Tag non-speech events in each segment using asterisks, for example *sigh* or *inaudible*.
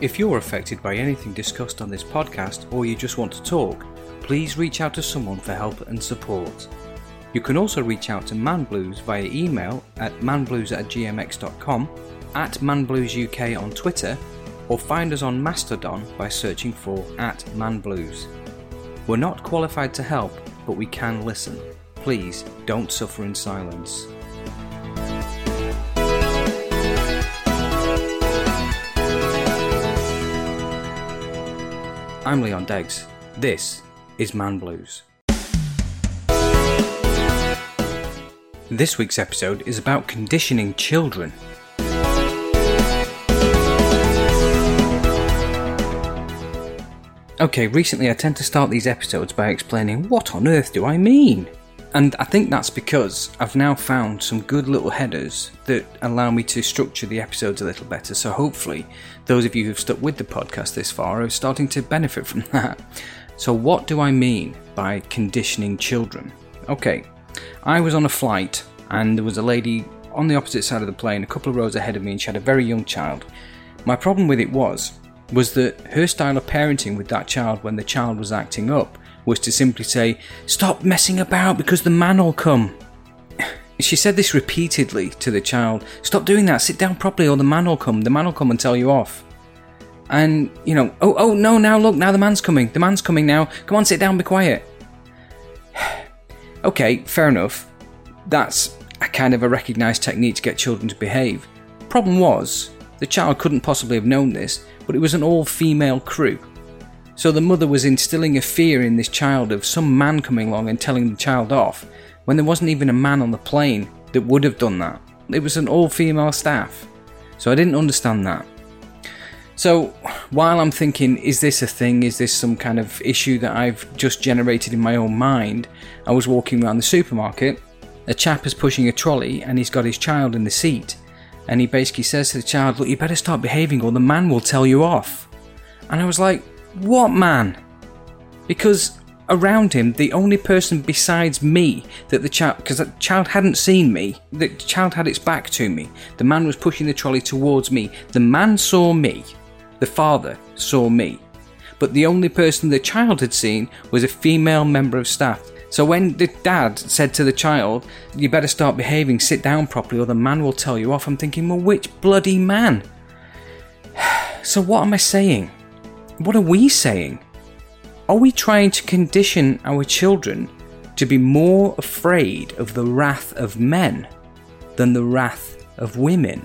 If you're affected by anything discussed on this podcast or you just want to talk, please reach out to someone for help and support. You can also reach out to Man Blues via email at manblues at gmx.com, at manbluesuk on Twitter, or find us on Mastodon by searching for at manblues. We're not qualified to help, but we can listen. Please don't suffer in silence. I'm Leon Deggs. This is Man Blues. This week's episode is about conditioning children. Okay, recently I tend to start these episodes by explaining what on earth do I mean? And I think that's because I've now found some good little headers that allow me to structure the episodes a little better. So hopefully, those of you who've stuck with the podcast this far are starting to benefit from *laughs* that. So, what do I mean by conditioning children? Okay, I was on a flight and there was a lady on the opposite side of the plane, a couple of rows ahead of me, and she had a very young child. My problem with it was was that her style of parenting with that child when the child was acting up was to simply say, Stop messing about because the man will come. She said this repeatedly to the child Stop doing that, sit down properly, or the man will come. The man will come and tell you off. And, you know, oh, oh, no, now look, now the man's coming. The man's coming now. Come on, sit down, be quiet. *sighs* okay, fair enough. That's a kind of a recognised technique to get children to behave. Problem was, the child couldn't possibly have known this, but it was an all female crew. So the mother was instilling a fear in this child of some man coming along and telling the child off, when there wasn't even a man on the plane that would have done that. It was an all female staff. So I didn't understand that. So while I'm thinking, is this a thing? Is this some kind of issue that I've just generated in my own mind? I was walking around the supermarket. A chap is pushing a trolley and he's got his child in the seat. And he basically says to the child, Look, you better start behaving or the man will tell you off. And I was like, What man? Because around him, the only person besides me that the child, because the child hadn't seen me, the child had its back to me. The man was pushing the trolley towards me. The man saw me. The father saw me. But the only person the child had seen was a female member of staff. So when the dad said to the child, You better start behaving, sit down properly, or the man will tell you off, I'm thinking, Well, which bloody man? *sighs* So what am I saying? What are we saying? Are we trying to condition our children to be more afraid of the wrath of men than the wrath of women?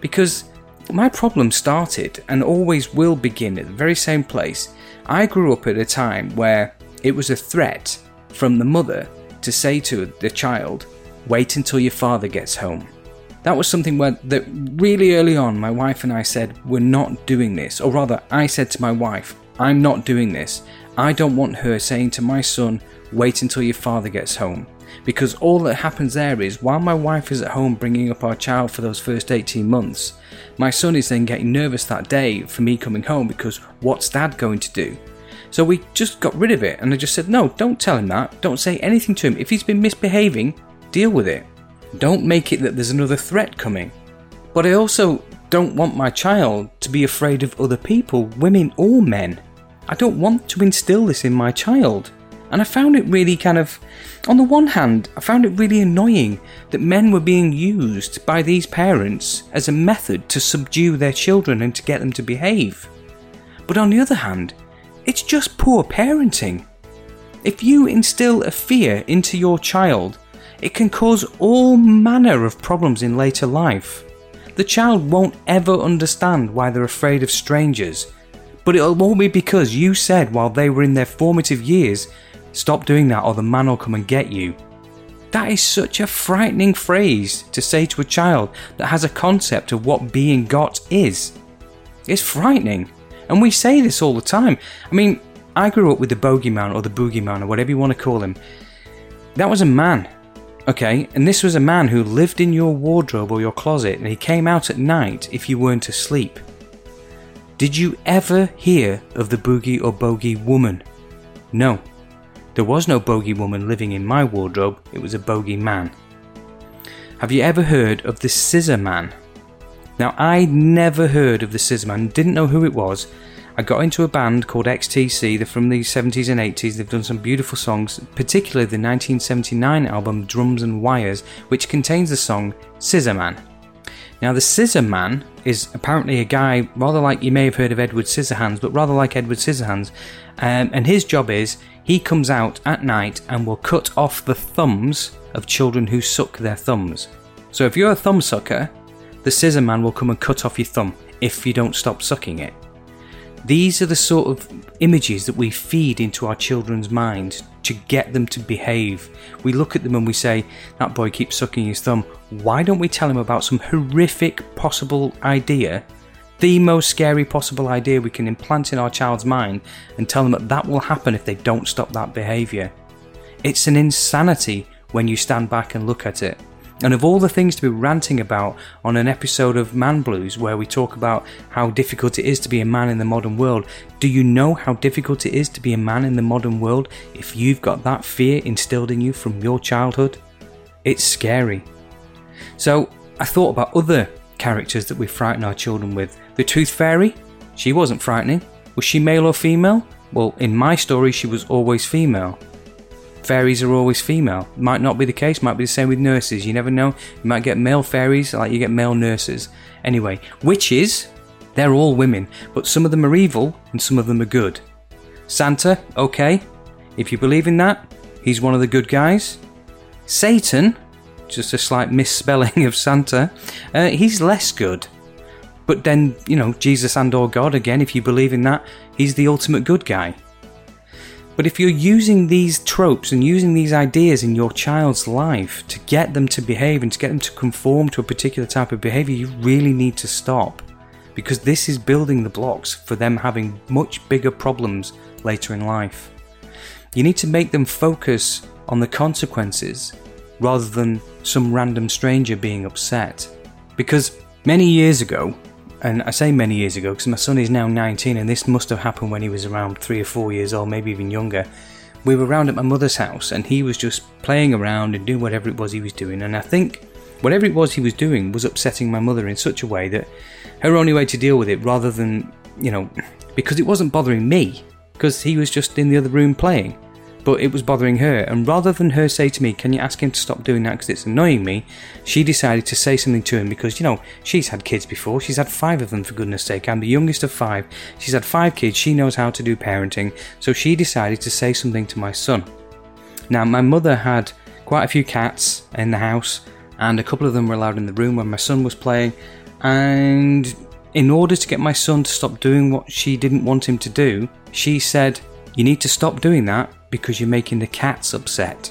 Because my problem started and always will begin at the very same place. I grew up at a time where it was a threat from the mother to say to the child, wait until your father gets home. That was something where that really early on my wife and I said we're not doing this or rather I said to my wife I'm not doing this. I don't want her saying to my son wait until your father gets home because all that happens there is while my wife is at home bringing up our child for those first 18 months my son is then getting nervous that day for me coming home because what's dad going to do? So we just got rid of it and I just said, no, don't tell him that. Don't say anything to him. If he's been misbehaving, deal with it. Don't make it that there's another threat coming. But I also don't want my child to be afraid of other people, women or men. I don't want to instill this in my child. And I found it really kind of, on the one hand, I found it really annoying that men were being used by these parents as a method to subdue their children and to get them to behave. But on the other hand, it's just poor parenting. If you instill a fear into your child, it can cause all manner of problems in later life. The child won't ever understand why they're afraid of strangers, but it'll all be because you said while they were in their formative years, stop doing that or the man will come and get you. That is such a frightening phrase to say to a child that has a concept of what being got is. It's frightening. And we say this all the time. I mean, I grew up with the bogeyman or the boogeyman or whatever you want to call him. That was a man, okay? And this was a man who lived in your wardrobe or your closet and he came out at night if you weren't asleep. Did you ever hear of the boogie or bogey woman? No. There was no bogey woman living in my wardrobe, it was a bogey man. Have you ever heard of the scissor man? Now, I never heard of the Scissorman, didn't know who it was. I got into a band called XTC. They're from the 70s and 80s. They've done some beautiful songs, particularly the 1979 album Drums and Wires, which contains the song Scissor Man. Now, the Scissor Man is apparently a guy rather like you may have heard of Edward Scissorhands, but rather like Edward Scissorhands. Um, and his job is he comes out at night and will cut off the thumbs of children who suck their thumbs. So if you're a thumb sucker, the Scissor Man will come and cut off your thumb if you don't stop sucking it. These are the sort of images that we feed into our children's minds to get them to behave. We look at them and we say, That boy keeps sucking his thumb. Why don't we tell him about some horrific possible idea? The most scary possible idea we can implant in our child's mind and tell them that that will happen if they don't stop that behaviour. It's an insanity when you stand back and look at it. And of all the things to be ranting about on an episode of Man Blues where we talk about how difficult it is to be a man in the modern world, do you know how difficult it is to be a man in the modern world if you've got that fear instilled in you from your childhood? It's scary. So I thought about other characters that we frighten our children with. The Tooth Fairy? She wasn't frightening. Was she male or female? Well, in my story, she was always female fairies are always female. Might not be the case, might be the same with nurses. You never know. You might get male fairies like you get male nurses. Anyway, witches, they're all women, but some of them are evil and some of them are good. Santa, okay. If you believe in that, he's one of the good guys. Satan, just a slight misspelling of Santa, uh, he's less good. But then, you know, Jesus and or God, again, if you believe in that, he's the ultimate good guy. But if you're using these tropes and using these ideas in your child's life to get them to behave and to get them to conform to a particular type of behavior, you really need to stop. Because this is building the blocks for them having much bigger problems later in life. You need to make them focus on the consequences rather than some random stranger being upset. Because many years ago, and I say many years ago because my son is now 19 and this must have happened when he was around three or four years old, maybe even younger. We were around at my mother's house and he was just playing around and doing whatever it was he was doing. And I think whatever it was he was doing was upsetting my mother in such a way that her only way to deal with it, rather than, you know, because it wasn't bothering me, because he was just in the other room playing but it was bothering her. And rather than her say to me, Can you ask him to stop doing that because it's annoying me? she decided to say something to him because, you know, she's had kids before. She's had five of them, for goodness sake. I'm the youngest of five. She's had five kids. She knows how to do parenting. So she decided to say something to my son. Now, my mother had quite a few cats in the house, and a couple of them were allowed in the room when my son was playing. And in order to get my son to stop doing what she didn't want him to do, she said, You need to stop doing that because you're making the cats upset.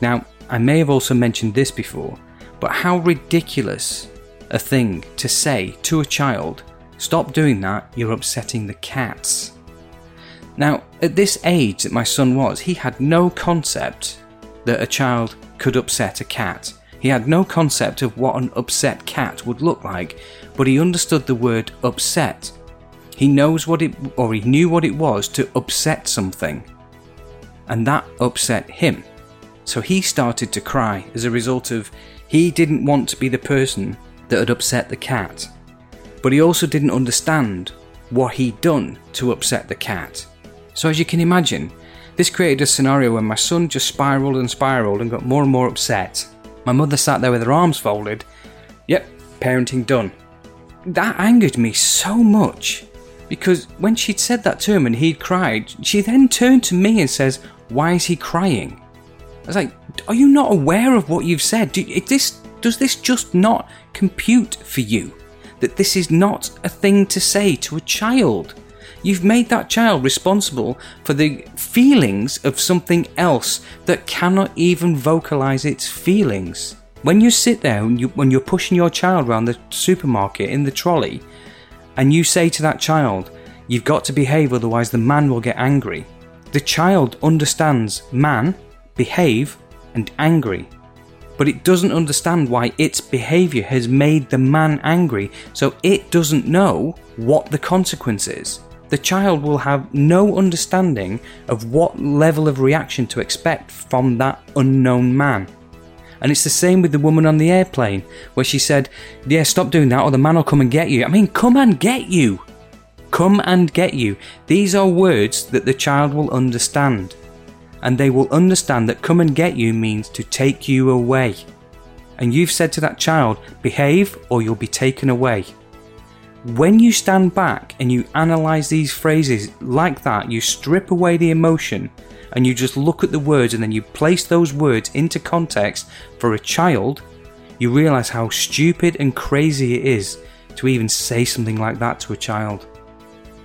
Now, I may have also mentioned this before, but how ridiculous a thing to say to a child, stop doing that, you're upsetting the cats. Now, at this age that my son was, he had no concept that a child could upset a cat. He had no concept of what an upset cat would look like, but he understood the word upset. He knows what it, or he knew what it was to upset something and that upset him. So he started to cry as a result of he didn't want to be the person that had upset the cat, but he also didn't understand what he'd done to upset the cat. So, as you can imagine, this created a scenario where my son just spiraled and spiraled and got more and more upset. My mother sat there with her arms folded. Yep, parenting done. That angered me so much because when she'd said that to him and he'd cried, she then turned to me and says, why is he crying? I was like, are you not aware of what you've said? Do, this, does this just not compute for you? That this is not a thing to say to a child? You've made that child responsible for the feelings of something else that cannot even vocalize its feelings. When you sit there and you, when you're pushing your child around the supermarket in the trolley, and you say to that child, You've got to behave, otherwise the man will get angry. The child understands man, behave, and angry, but it doesn't understand why its behaviour has made the man angry, so it doesn't know what the consequence is. The child will have no understanding of what level of reaction to expect from that unknown man. And it's the same with the woman on the airplane, where she said, Yeah, stop doing that, or the man will come and get you. I mean, come and get you. Come and get you. These are words that the child will understand. And they will understand that come and get you means to take you away. And you've said to that child, behave or you'll be taken away. When you stand back and you analyze these phrases like that, you strip away the emotion and you just look at the words and then you place those words into context for a child, you realize how stupid and crazy it is to even say something like that to a child.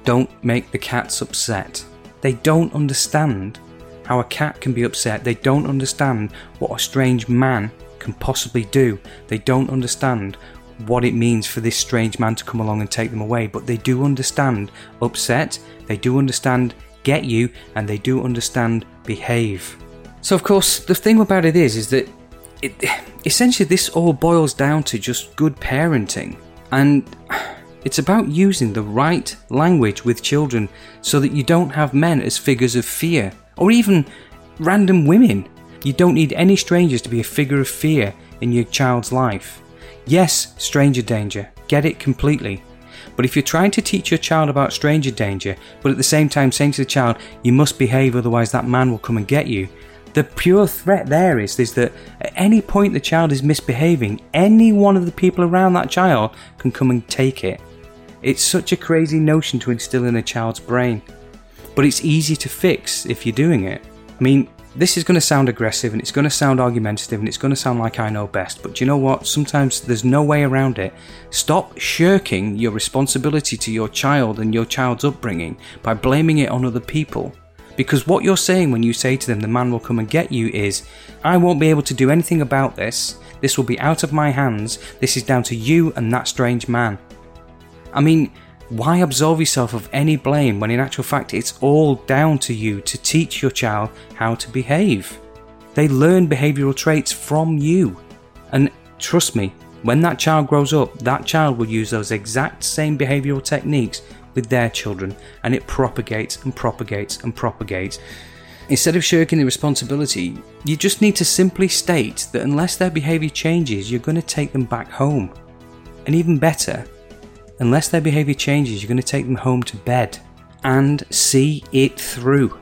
Don't make the cats upset. They don't understand how a cat can be upset. They don't understand what a strange man can possibly do. They don't understand what it means for this strange man to come along and take them away, but they do understand upset, they do understand get you, and they do understand behave. So, of course, the thing about it is, is that it, essentially this all boils down to just good parenting, and it's about using the right language with children so that you don't have men as figures of fear, or even random women. You don't need any strangers to be a figure of fear in your child's life. Yes, stranger danger, get it completely. But if you're trying to teach your child about stranger danger, but at the same time saying to the child, you must behave otherwise that man will come and get you, the pure threat there is, is that at any point the child is misbehaving, any one of the people around that child can come and take it. It's such a crazy notion to instill in a child's brain. But it's easy to fix if you're doing it. I mean, this is going to sound aggressive and it's going to sound argumentative and it's going to sound like I know best, but you know what? Sometimes there's no way around it. Stop shirking your responsibility to your child and your child's upbringing by blaming it on other people. Because what you're saying when you say to them, the man will come and get you, is, I won't be able to do anything about this. This will be out of my hands. This is down to you and that strange man. I mean, why absolve yourself of any blame when in actual fact it's all down to you to teach your child how to behave? They learn behavioural traits from you. And trust me, when that child grows up, that child will use those exact same behavioural techniques with their children, and it propagates and propagates and propagates. Instead of shirking the responsibility, you just need to simply state that unless their behaviour changes, you're going to take them back home. And even better, Unless their behaviour changes, you're going to take them home to bed and see it through.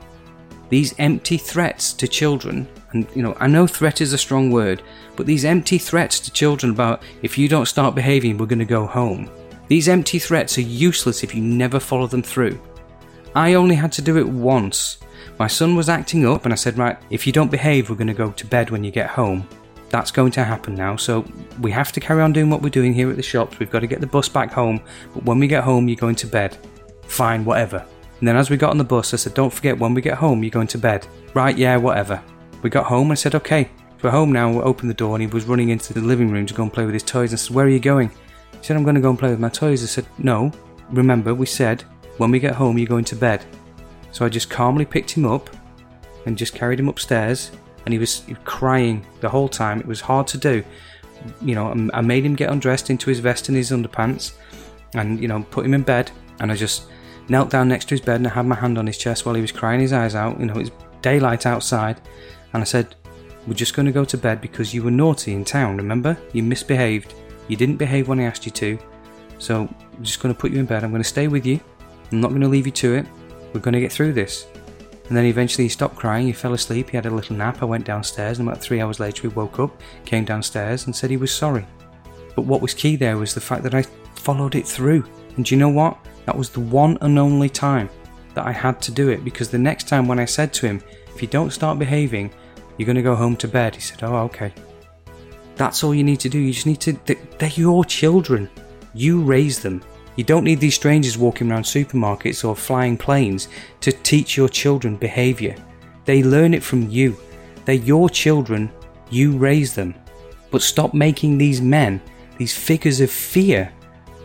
These empty threats to children, and you know, I know threat is a strong word, but these empty threats to children about if you don't start behaving, we're going to go home. These empty threats are useless if you never follow them through. I only had to do it once. My son was acting up, and I said, Right, if you don't behave, we're going to go to bed when you get home. That's going to happen now, so we have to carry on doing what we're doing here at the shops. We've got to get the bus back home, but when we get home, you're going to bed. Fine, whatever. And then as we got on the bus, I said, Don't forget, when we get home, you're going to bed. Right, yeah, whatever. We got home, I said, Okay, we're home now. We opened the door, and he was running into the living room to go and play with his toys. And I said, Where are you going? He said, I'm going to go and play with my toys. I said, No, remember, we said, when we get home, you're going to bed. So I just calmly picked him up and just carried him upstairs and he was, crying the whole time. It was hard to do. You know, I made him get undressed into his vest and his underpants, and you know, put him in bed. And I just knelt down next to his bed and I had my hand on his chest while he was crying his eyes out. You know, it's daylight outside, and I said, "We're just going to go to bed because you were naughty in town. Remember, you misbehaved. You didn't behave when I asked you to. So I'm just going to put you in bed. I'm going to stay with you. I'm not going to leave you to it. We're going to get through this." And then eventually he stopped crying, he fell asleep, he had a little nap. I went downstairs, and about three hours later, he woke up, came downstairs, and said he was sorry. But what was key there was the fact that I followed it through. And do you know what? That was the one and only time that I had to do it because the next time when I said to him, if you don't start behaving, you're going to go home to bed, he said, oh, okay. That's all you need to do. You just need to, they're your children. You raise them. You don't need these strangers walking around supermarkets or flying planes to teach your children behaviour. They learn it from you. They're your children, you raise them. But stop making these men these figures of fear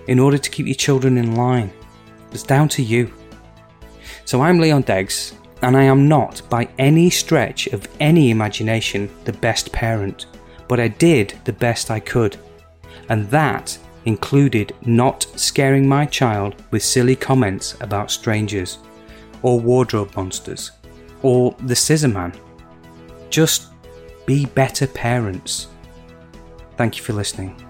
in order to keep your children in line. It's down to you. So I'm Leon Deggs, and I am not, by any stretch of any imagination, the best parent, but I did the best I could. And that included not scaring my child with silly comments about strangers, or Wardrobe Monsters, or The Scissor Man. Just be better parents. Thank you for listening.